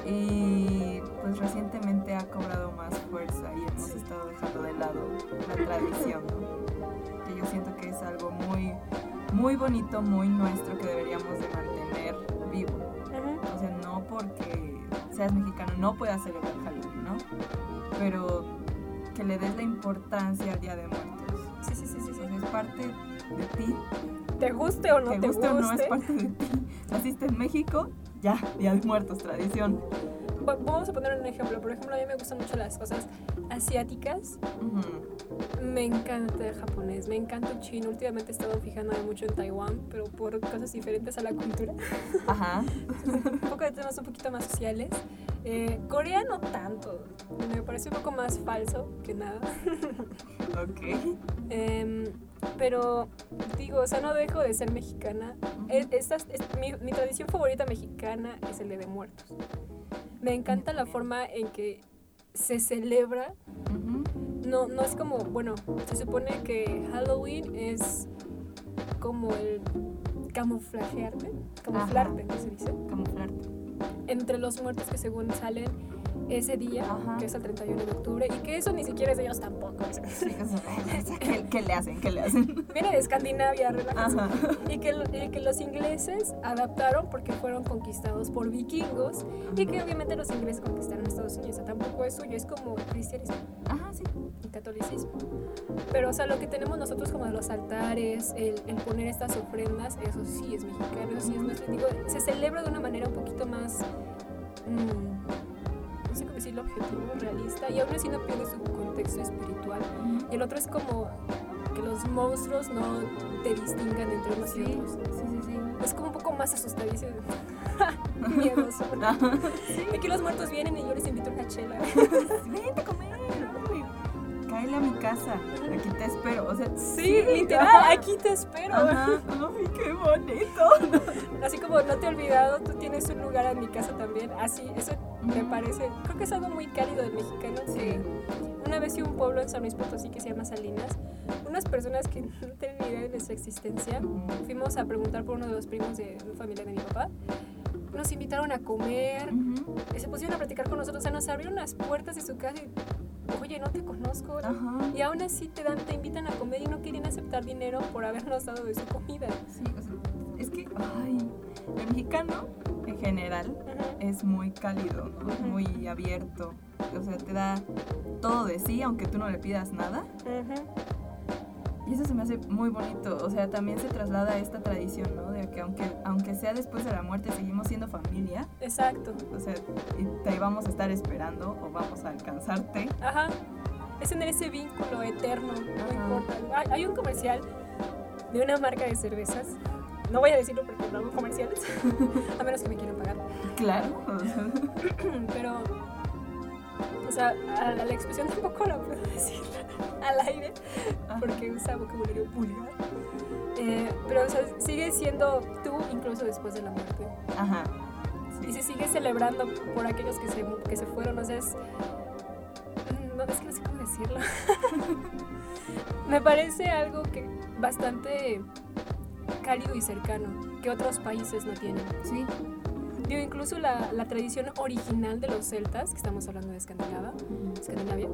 Speaker 3: Y pues recientemente ha cobrado más fuerza hemos estado dejando de lado la tradición, ¿no? Que yo siento que es algo muy, muy bonito, muy nuestro que deberíamos de mantener vivo. O sea, no porque seas mexicano no puedas celebrar Halloween, ¿no? Pero que le des la importancia al Día de Muertos.
Speaker 2: Sí, sí, sí, sí, sí.
Speaker 3: es parte de ti
Speaker 2: Te guste o no
Speaker 3: te
Speaker 2: te
Speaker 3: guste o no es
Speaker 2: guste.
Speaker 3: parte de ti. Naciste en México, ya, Día de Muertos, tradición.
Speaker 2: Va- Vamos a poner un ejemplo. Por ejemplo, a mí me gustan mucho las cosas asiáticas.
Speaker 3: Ujú.
Speaker 2: Me encanta el japonés, me encanta el chino. Últimamente he estado fijándome mucho en Taiwán, pero por cosas diferentes a la cultura.
Speaker 3: Ajá.
Speaker 2: un poco de temas un poquito más sociales. Eh, Corea no tanto. Me parece un poco más falso que nada.
Speaker 3: Ok.
Speaker 2: Em, pero digo, o sea, no dejo de ser mexicana. E- estas- es- mi, mi tradición favorita mexicana es el Día de Muertos. Me encanta la forma en que se celebra. No, no es como, bueno, se supone que Halloween es como el camuflajearte, camuflarte, ¿no se dice?
Speaker 3: Camuflarte.
Speaker 2: Entre los muertos que según salen ese día,
Speaker 3: Ajá.
Speaker 2: que es el 31 de octubre, y que eso ni siquiera es de ellos tampoco.
Speaker 3: Sí, ¿Qué, qué le hacen? ¿Qué le hacen?
Speaker 2: Viene de Escandinavia, relájense. Y que, y que los ingleses adaptaron porque fueron conquistados por vikingos y que obviamente los ingleses conquistaron Estados Unidos. O sea, tampoco es suyo, es como el cristianismo
Speaker 3: Ajá, sí.
Speaker 2: y catolicismo. Pero, o sea, lo que tenemos nosotros como de los altares, el, el poner estas ofrendas, eso sí es mexicano, eso sí es nuestro. Digo, se celebra de una manera un poquito más, mm, no sé cómo decirlo, objetivo, realista, y aún así no pierde su contexto espiritual. Y el otro es como que los monstruos no te distingan entre unos y
Speaker 3: Sí,
Speaker 2: otros.
Speaker 3: sí, sí, sí.
Speaker 2: Es como un poco más asustadizo. Miedoso.
Speaker 3: Ajá.
Speaker 2: Aquí los muertos vienen y yo les invito una chela.
Speaker 3: Vente a comer. Cáele a mi casa. Aquí te espero. O sea,
Speaker 2: Sí, literal,
Speaker 3: ajá.
Speaker 2: aquí te espero.
Speaker 3: Ajá. Ay, qué bonito.
Speaker 2: Así como no te he olvidado, tú tienes un lugar en mi casa también. Así, eso me parece, creo que es algo muy cálido del mexicano. Que una vez a un pueblo en San Luis Potosí que se llama Salinas. Unas personas que no tienen ni idea de nuestra existencia. Fuimos a preguntar por uno de los primos de una familia de mi papá. Nos invitaron a comer,
Speaker 3: Ujú.
Speaker 2: y se pusieron a platicar con nosotros. O sea, nos abrieron las puertas de su casa y, oye, no te conozco.
Speaker 3: Ajá.
Speaker 2: Y aún así te, dan, te invitan a comer y no querían aceptar dinero por habernos dado de su comida.
Speaker 3: Sí, o sea, es que, ay, el mexicano en general es muy cálido, ¿no? Muy abierto. O sea, te da todo de sí, aunque tú no le pidas nada. Y eso se me hace muy bonito. O sea, también se traslada a esta tradición, ¿no? De que aunque, aunque sea después de la muerte, seguimos siendo familia.
Speaker 2: Exacto.
Speaker 3: O sea, te vamos a estar esperando o vamos a alcanzarte.
Speaker 2: Ajá. es tener ese vínculo eterno, no
Speaker 3: Ajá.
Speaker 2: importa. Hay, hay un comercial de una marca de cervezas. No voy a decirlo porque no hago comerciales, a menos que me quieran pagar.
Speaker 3: Claro.
Speaker 2: Pero, o sea, a la, la expresión tampoco la puedo decir al aire porque usa vocabulario vulgar. Eh, pero, o sea, sigue siendo tú incluso después de la muerte.
Speaker 3: Ajá.
Speaker 2: Y se sigue celebrando por aquellos que se, que se fueron. O sea, es. mm, No, es que no sé cómo decirlo. Me parece algo que bastante cálido y cercano, que otros países no tienen.
Speaker 3: Sí.
Speaker 2: Digo, incluso la, la tradición original de los celtas, que estamos hablando de Escandinavia, Escandinavia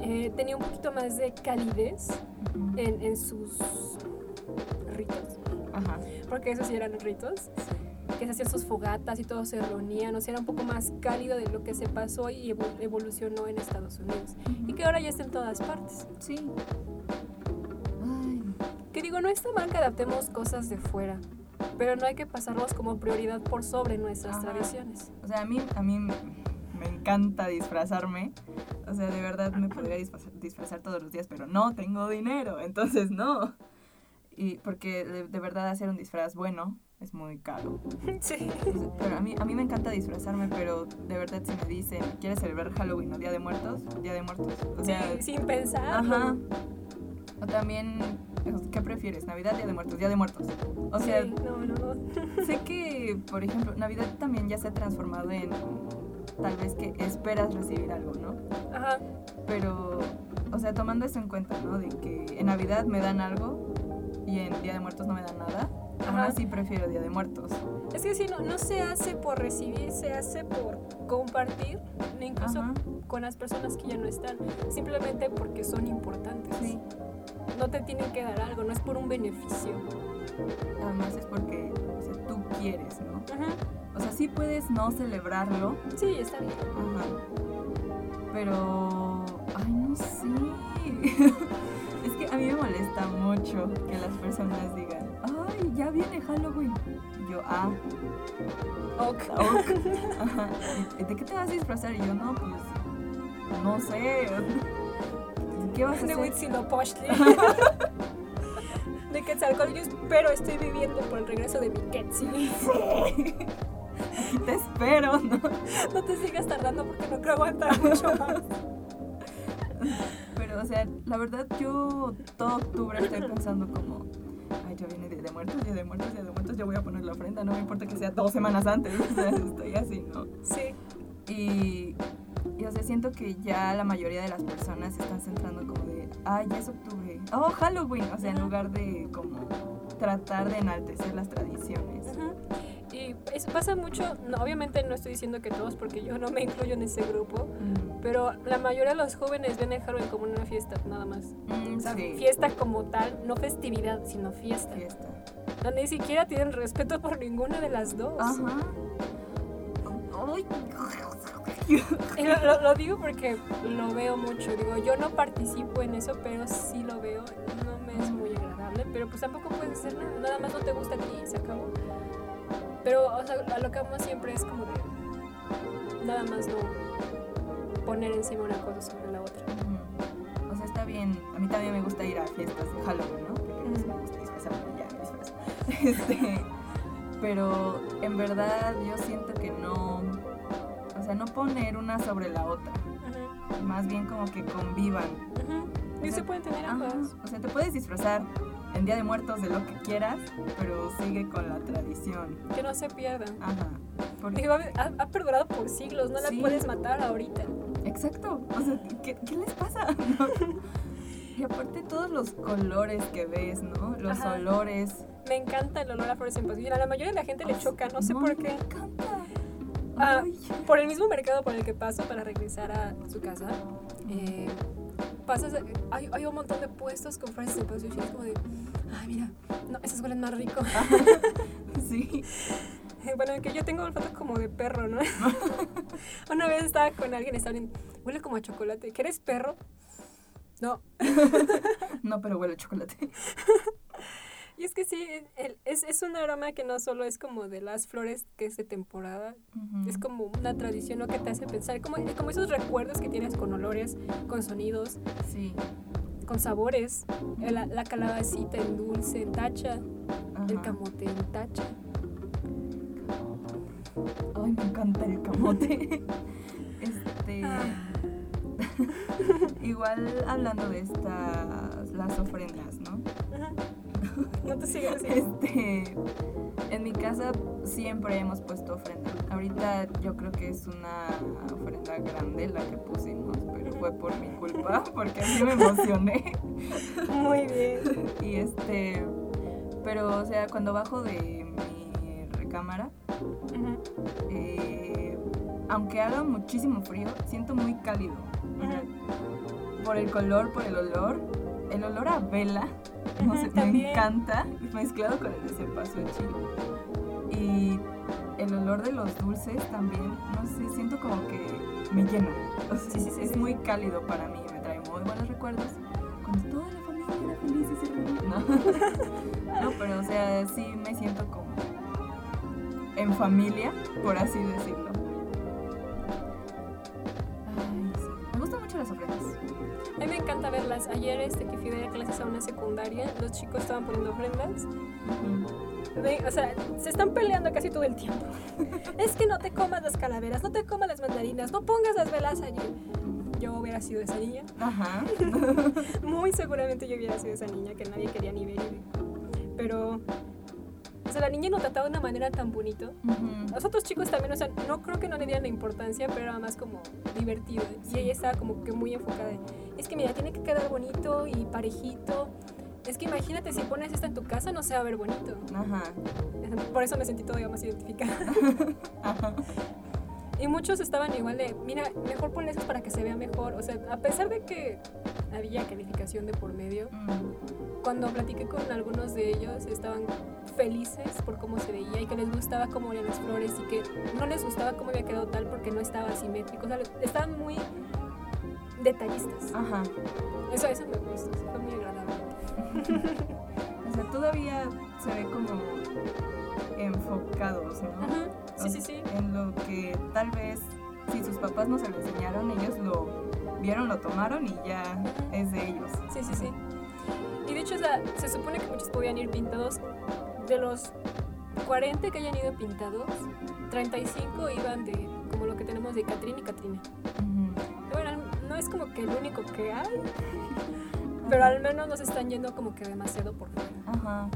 Speaker 2: eh, tenía un poquito más de calidez en, en sus ritos,
Speaker 3: Ajá.
Speaker 2: porque esos sí eran ritos, que se hacían sus fogatas y todos se reunían, o sea, era un poco más cálido de lo que se pasó y evo- evolucionó en Estados Unidos, y que ahora ya está en todas partes.
Speaker 3: Sí. Ay.
Speaker 2: Que digo, no está mal que adaptemos cosas de fuera, pero no hay que pasarlos como prioridad por sobre nuestras
Speaker 3: Ajá.
Speaker 2: tradiciones.
Speaker 3: O sea, a mí, a mí me encanta disfrazarme. O sea, de verdad me podría disfrazar, disfrazar todos los días, pero no tengo dinero, entonces no. Y porque de, de verdad hacer un disfraz bueno es muy caro.
Speaker 2: Sí.
Speaker 3: Pero a mí, a mí me encanta disfrazarme, pero de verdad si me dicen, ¿quieres celebrar Halloween o Día de Muertos? Día de Muertos. O sea,
Speaker 2: Sí, sin pensar.
Speaker 3: ajá. O también, ¿qué prefieres? ¿Navidad, Día de Muertos? Día de Muertos. O sea,
Speaker 2: Sí, no, no, no.
Speaker 3: Sé que, por ejemplo, Navidad también ya se ha transformado en tal vez que esperas recibir algo, ¿no?
Speaker 2: Ajá.
Speaker 3: Pero, o sea, tomando eso en cuenta, ¿no? De que en Navidad me dan algo y en Día de Muertos no me dan nada. Aún
Speaker 2: Ajá.
Speaker 3: así prefiero Día de Muertos.
Speaker 2: Es que sí, no, no se hace por recibir, se hace por compartir, incluso
Speaker 3: Ajá.
Speaker 2: con las personas que ya no están, simplemente porque son importantes.
Speaker 3: Sí.
Speaker 2: No te tienen que dar algo, no es por un beneficio.
Speaker 3: Además es porque o sea, tú quieres, ¿no?
Speaker 2: Ajá.
Speaker 3: O sea, sí puedes no celebrarlo,
Speaker 2: Sí, está bien.
Speaker 3: Ajá. Pero, ay, no sé. es que a mí me molesta mucho que las personas digan, ay, ya viene Halloween. Y yo, ah,
Speaker 2: Ok.
Speaker 3: ok. Ajá. ¿Y ¿De qué te vas a disfrazar? Y yo, no, pues, no sé. ¿Qué vas a
Speaker 2: De
Speaker 3: hacer?
Speaker 2: Huitzilopochtli. De Quetzalcóatl, yo espero estoy viviendo por el regreso de mi
Speaker 3: te espero, ¿no?
Speaker 2: No te sigas tardando porque no creo aguantar mucho más.
Speaker 3: Pero, o sea, la verdad, yo todo octubre estoy pensando como, ay, ya viene Día de Muertos, Día de Muertos, Día de Muertos, ya voy a poner la ofrenda, no me importa que sea dos semanas antes, o sea, estoy así, ¿no?
Speaker 2: Sí.
Speaker 3: Y, y, o sea, siento que ya la mayoría de las personas se están centrando como de, ay, ya es octubre, oh, Halloween, o sea, en lugar de como tratar de enaltecer las tradiciones.
Speaker 2: Y eso pasa mucho, no, obviamente no estoy diciendo que todos porque yo no me incluyo en ese grupo,
Speaker 3: Mm,
Speaker 2: pero la mayoría de los jóvenes ven el Halloween como una fiesta, nada más.
Speaker 3: mm,
Speaker 2: O sea,
Speaker 3: sí,
Speaker 2: fiesta como tal, no festividad, sino fiesta.
Speaker 3: fiesta.
Speaker 2: Donde ni siquiera tienen respeto por ninguna de las dos.
Speaker 3: Ajá. Ay.
Speaker 2: Lo, lo- lo digo porque lo veo mucho. Digo, yo no participo en eso, pero sí lo veo. No me es muy agradable, pero pues tampoco puedes hacer nada. Nada más no te gusta a ti y se acabó. Pero, o sea, a lo que vamos siempre es como de nada más no poner encima una cosa sobre la otra.
Speaker 3: O sea, está bien. A mí también me gusta ir a fiestas de Halloween, ¿no? Porque pues, me gusta disfrazarme, ya disfrazo. Este, pero en verdad yo siento que no. O sea, no poner una sobre la otra. Más bien como que convivan.
Speaker 2: ujú. Y
Speaker 3: O sea,
Speaker 2: se pueden tener
Speaker 3: Ajá.
Speaker 2: ambas.
Speaker 3: O sea, te puedes disfrazar en Día de Muertos de lo que quieras, pero sigue con la tradición.
Speaker 2: Que no se pierdan.
Speaker 3: Ajá. Porque-
Speaker 2: Digo, ha, ha perdurado por siglos, no la puedes matar ahorita.
Speaker 3: Exacto. O sea, ¿qué, qué les pasa? Y aparte todos los colores que ves, ¿no? Los
Speaker 2: Ajá.
Speaker 3: olores.
Speaker 2: Me encanta el olor a flores en pasión. A la mayoría de la gente le choca, no sé
Speaker 3: No,
Speaker 2: por
Speaker 3: Me
Speaker 2: qué.
Speaker 3: encanta.
Speaker 2: Ah, por el mismo mercado por el que paso para regresar a su casa, eh, pasas, hay, hay un montón de puestos con flores en pasión y es como de, ay, mira, no, esas huelen más rico.
Speaker 3: Sí.
Speaker 2: bueno, que yo tengo olfato como de perro, ¿no? Una vez estaba con alguien, estaba en, huele como a chocolate. ¿Que eres perro? No.
Speaker 3: No, pero huele a chocolate.
Speaker 2: Y es que sí, el- es, es un aroma que no solo es como de las flores que es de temporada, es como una tradición lo que te hace pensar, como, como esos recuerdos que tienes con olores, con sonidos,
Speaker 3: Sí.
Speaker 2: con sabores. La, la calabacita en dulce, en tacha, el camote en tacha.
Speaker 3: Ay, me encanta el camote. este.
Speaker 2: Ah.
Speaker 3: Igual hablando de estas, las ofrendas, ¿no?
Speaker 2: Ajá. No te sigas.
Speaker 3: Este, en mi casa siempre hemos puesto ofrenda. Ahorita yo creo que es una ofrenda grande la que pusimos, pero fue por mi culpa, porque así me emocioné.
Speaker 2: Muy bien.
Speaker 3: Y este, pero o sea, cuando bajo de mi recámara, eh, aunque haga muchísimo frío, siento muy cálido. O sea, por el color, por el olor, el olor a vela, no
Speaker 2: Ujú,
Speaker 3: sé, me encanta, mezclado con el de cempasúchil. Y el olor de los dulces también, no sé, siento como que me llena. O sea,
Speaker 2: Sí, sí, sí,
Speaker 3: es muy cálido para mí, me trae muy buenos recuerdos. Cuando toda la familia era feliz y se. No. no, pero o sea, sí me siento como en familia, por así decirlo. Las ofrendas.
Speaker 2: A mí me encanta verlas. Ayer este, que fui a clases a una secundaria, los chicos estaban poniendo ofrendas. O sea, se están peleando casi todo el tiempo. es que no te comas las calaveras, no te comas las mandarinas, no pongas las velas allí. Yo hubiera sido esa niña.
Speaker 3: Ajá.
Speaker 2: Muy seguramente yo hubiera sido esa niña que nadie quería ni ver. Pero, sea, la niña lo trataba de una manera tan bonito.
Speaker 3: Ujú.
Speaker 2: Los otros chicos también, o sea, no creo que no le dieran la importancia, pero era más como divertido. Y ella estaba como que muy enfocada. en, Es que mira, tiene que quedar bonito y parejito. Es que imagínate si pones esto en tu casa, no se va a ver bonito.
Speaker 3: Ajá.
Speaker 2: Por eso me sentí todavía más identificada.
Speaker 3: Ajá.
Speaker 2: Y muchos estaban igual de, mira, mejor ponle eso para que se vea mejor. O sea, a pesar de que había calificación de por medio,
Speaker 3: Mm.
Speaker 2: cuando platiqué con algunos de ellos, estaban felices por cómo se veía y que les gustaba cómo eran las flores y que no les gustaba cómo había quedado tal porque no estaba simétrico. O sea, estaban muy detallistas.
Speaker 3: Ajá.
Speaker 2: Eso, eso me gustó, fue muy agradable.
Speaker 3: O sea, todavía se ve como enfocados, ¿no?
Speaker 2: Ajá, Sí, sí, sí.
Speaker 3: En lo que tal vez, si sus papás no se lo enseñaron, ellos lo vieron, lo tomaron y ya es de ellos.
Speaker 2: Sí, sí, sí. Y de hecho, o sea, se supone que muchos podían ir pintados. De los 40 que hayan ido pintados, 35 iban de como lo que tenemos de Catrín y Catrina.
Speaker 3: Ujú.
Speaker 2: Bueno, no es como que el único que hay, pero al menos nos están yendo como que demasiado por fuera.
Speaker 3: Ajá.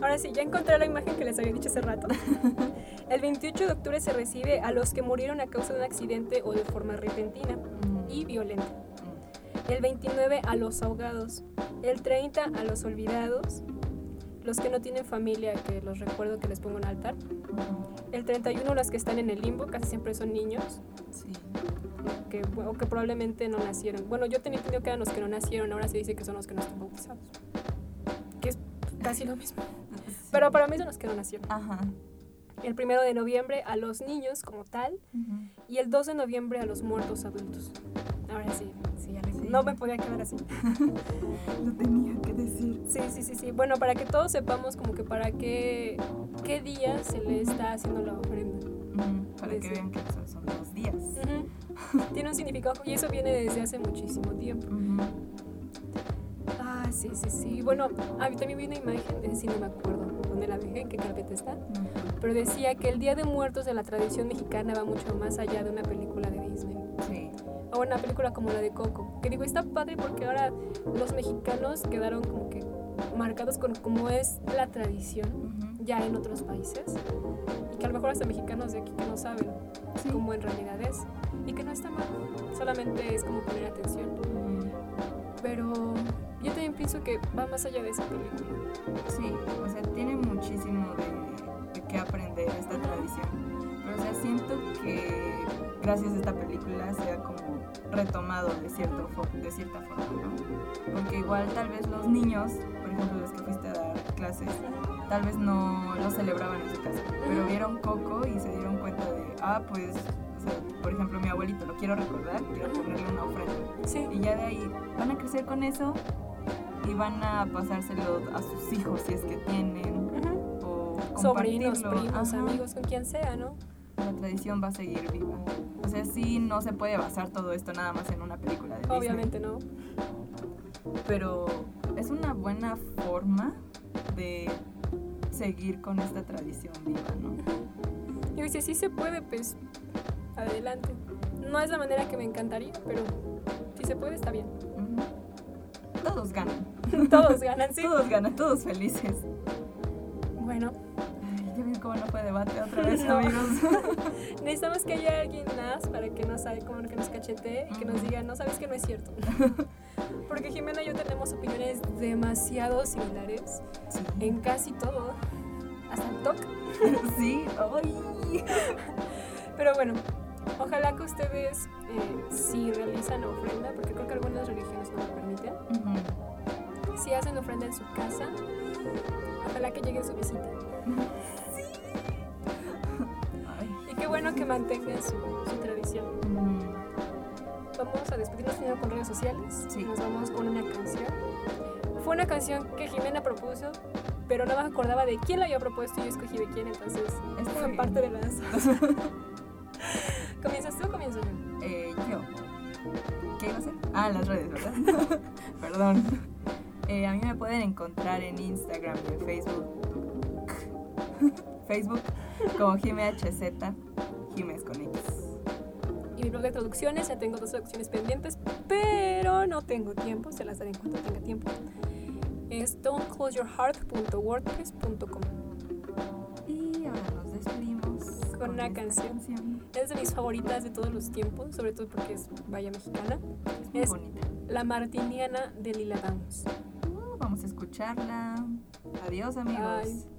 Speaker 2: Ahora sí, ya encontré la imagen que les había dicho hace rato. El 28 de octubre se recibe a los que murieron a causa de un accidente o de forma repentina y violenta. El 29 a los ahogados. El 30 a los olvidados. Los que no tienen familia, que los recuerdo que les pongo un altar.
Speaker 3: Ujú.
Speaker 2: El 31 los que están en el limbo, casi siempre son niños,
Speaker 3: Sí.
Speaker 2: que, o que probablemente no nacieron. Bueno, yo tenía entendido que eran los que no nacieron, ahora se dice que son los que no están bautizados. Casi lo mismo. Pero para mí son los que no nacieron.
Speaker 3: Ajá.
Speaker 2: El 1 de noviembre a los niños como tal y el 2 de noviembre a los muertos adultos. Ahora sí, sí, ya.
Speaker 3: Sí.
Speaker 2: no me podía quedar así.
Speaker 3: Lo tenía que decir.
Speaker 2: Sí, sí, sí, sí. Bueno, para que todos sepamos como que para qué, qué día se le está haciendo la ofrenda.
Speaker 3: Para que vean que son- los días.
Speaker 2: Tiene un significado y eso viene desde hace muchísimo tiempo. Ah, sí, sí, sí. Bueno, a mí también vi una imagen, de sí no me acuerdo dónde la dejé, en qué carpeta está, pero decía que el Día de Muertos de la tradición mexicana va mucho más allá de una película de Disney.
Speaker 3: Sí.
Speaker 2: O una película como la de Coco. Que digo, está padre porque ahora los mexicanos quedaron como que marcados con cómo es la tradición
Speaker 3: Ujú.
Speaker 2: ya en otros países. Y que a lo mejor hasta mexicanos de aquí que no saben
Speaker 3: Sí.
Speaker 2: cómo en realidad es. Y que no está mal. Solamente es como poner atención. Pero yo también pienso que va más allá de esa película.
Speaker 3: Sí, o sea, tiene muchísimo de, de qué aprender esta tradición. Pero, o sea, siento que gracias a esta película se ha como retomado de, cierto de cierta forma, ¿no? Porque igual tal vez los niños, por ejemplo, los que fuiste a dar clases, tal vez no lo celebraban en su casa, pero vieron Coco y se dieron cuenta de, ah, pues, sea, por ejemplo, mi abuelito lo quiero recordar, quiero ponerle una ofrenda.
Speaker 2: Sí.
Speaker 3: Y ya de ahí van a crecer con eso y van a pasárselo a sus hijos si es que tienen.
Speaker 6: Ujú.
Speaker 3: O
Speaker 6: Sobrinos, primos,
Speaker 3: Ajá.
Speaker 6: amigos, con quien sea, ¿no?
Speaker 3: La tradición va a seguir viva. O sea, sí, no se puede basar todo esto nada más en una película de Disney.
Speaker 6: Obviamente no.
Speaker 3: Pero es una buena forma de seguir con esta tradición viva, ¿no?
Speaker 6: Digo, si sí se puede, pues adelante. No es la manera que me encantaría, pero si se puede, está bien.
Speaker 3: Todos ganan.
Speaker 6: Todos ganan, sí.
Speaker 3: Todos ganan, todos felices.
Speaker 6: Bueno,
Speaker 3: Ay, ya ven cómo no fue debate otra vez,
Speaker 6: No.
Speaker 3: amigos.
Speaker 6: necesitamos que haya alguien más para que nos, como que nos cachetee y que nos diga, no sabes que no es cierto. Porque Jimena y yo tenemos opiniones demasiado similares en casi todo, hasta el TOC.
Speaker 3: Sí, ay.
Speaker 6: Pero bueno, ojalá que ustedes, eh, si realizan ofrenda, porque creo que algunas religiones no lo permiten, si hacen ofrenda en su casa, ojalá que llegue su visita.
Speaker 3: Ay.
Speaker 6: Y qué bueno que mantengan su, su tradición. Vamos a despedirnos primero con redes sociales.
Speaker 3: Sí.
Speaker 6: Nos vamos con una canción. Fue una canción que Jimena propuso, pero no me acordaba de quién la había propuesto y yo escogí de quién, entonces
Speaker 3: bien.
Speaker 6: parte de las. ¿Comienzas tú o comienzo yo?
Speaker 3: Eh, yo. ¿Qué iba a hacer? Ah, las redes, ¿verdad? Perdón. Eh, a mí me pueden encontrar en Instagram y en Facebook. Facebook como JimeHZ, Jimes con X.
Speaker 6: Y mi blog de traducciones, ya tengo dos traducciones pendientes, pero no tengo tiempo, se las daré en cuanto tenga tiempo. Es don'tcloseyourheart.wordpress.com. Con una canción. Es de mis favoritas de todos los tiempos, sobre todo porque es vaya mexicana.
Speaker 3: Muy
Speaker 6: Es
Speaker 3: bonita.
Speaker 6: La Martiniana de Lila Downs.
Speaker 3: Uh, vamos a escucharla. Adiós, amigos.
Speaker 6: Bye.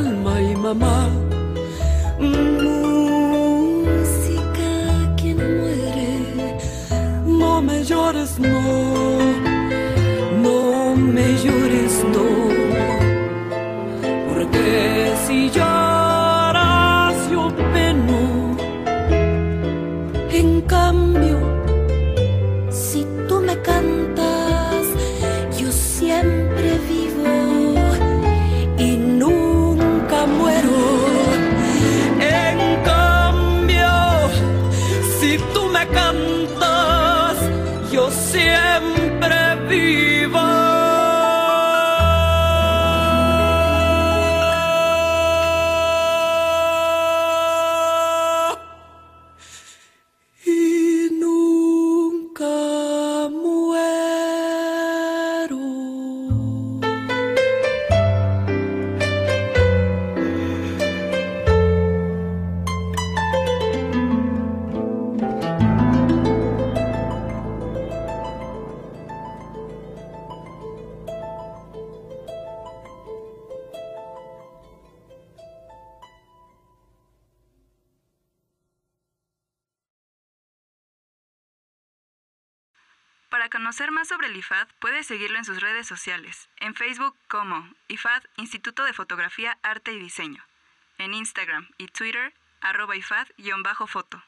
Speaker 6: alma y mamá. Música que no muere, no me llores, no.
Speaker 3: IFAD puede seguirlo en sus redes sociales, en Facebook como IFAD Instituto de Fotografía, Arte y Diseño, en Instagram y Twitter arroba IFAD-foto.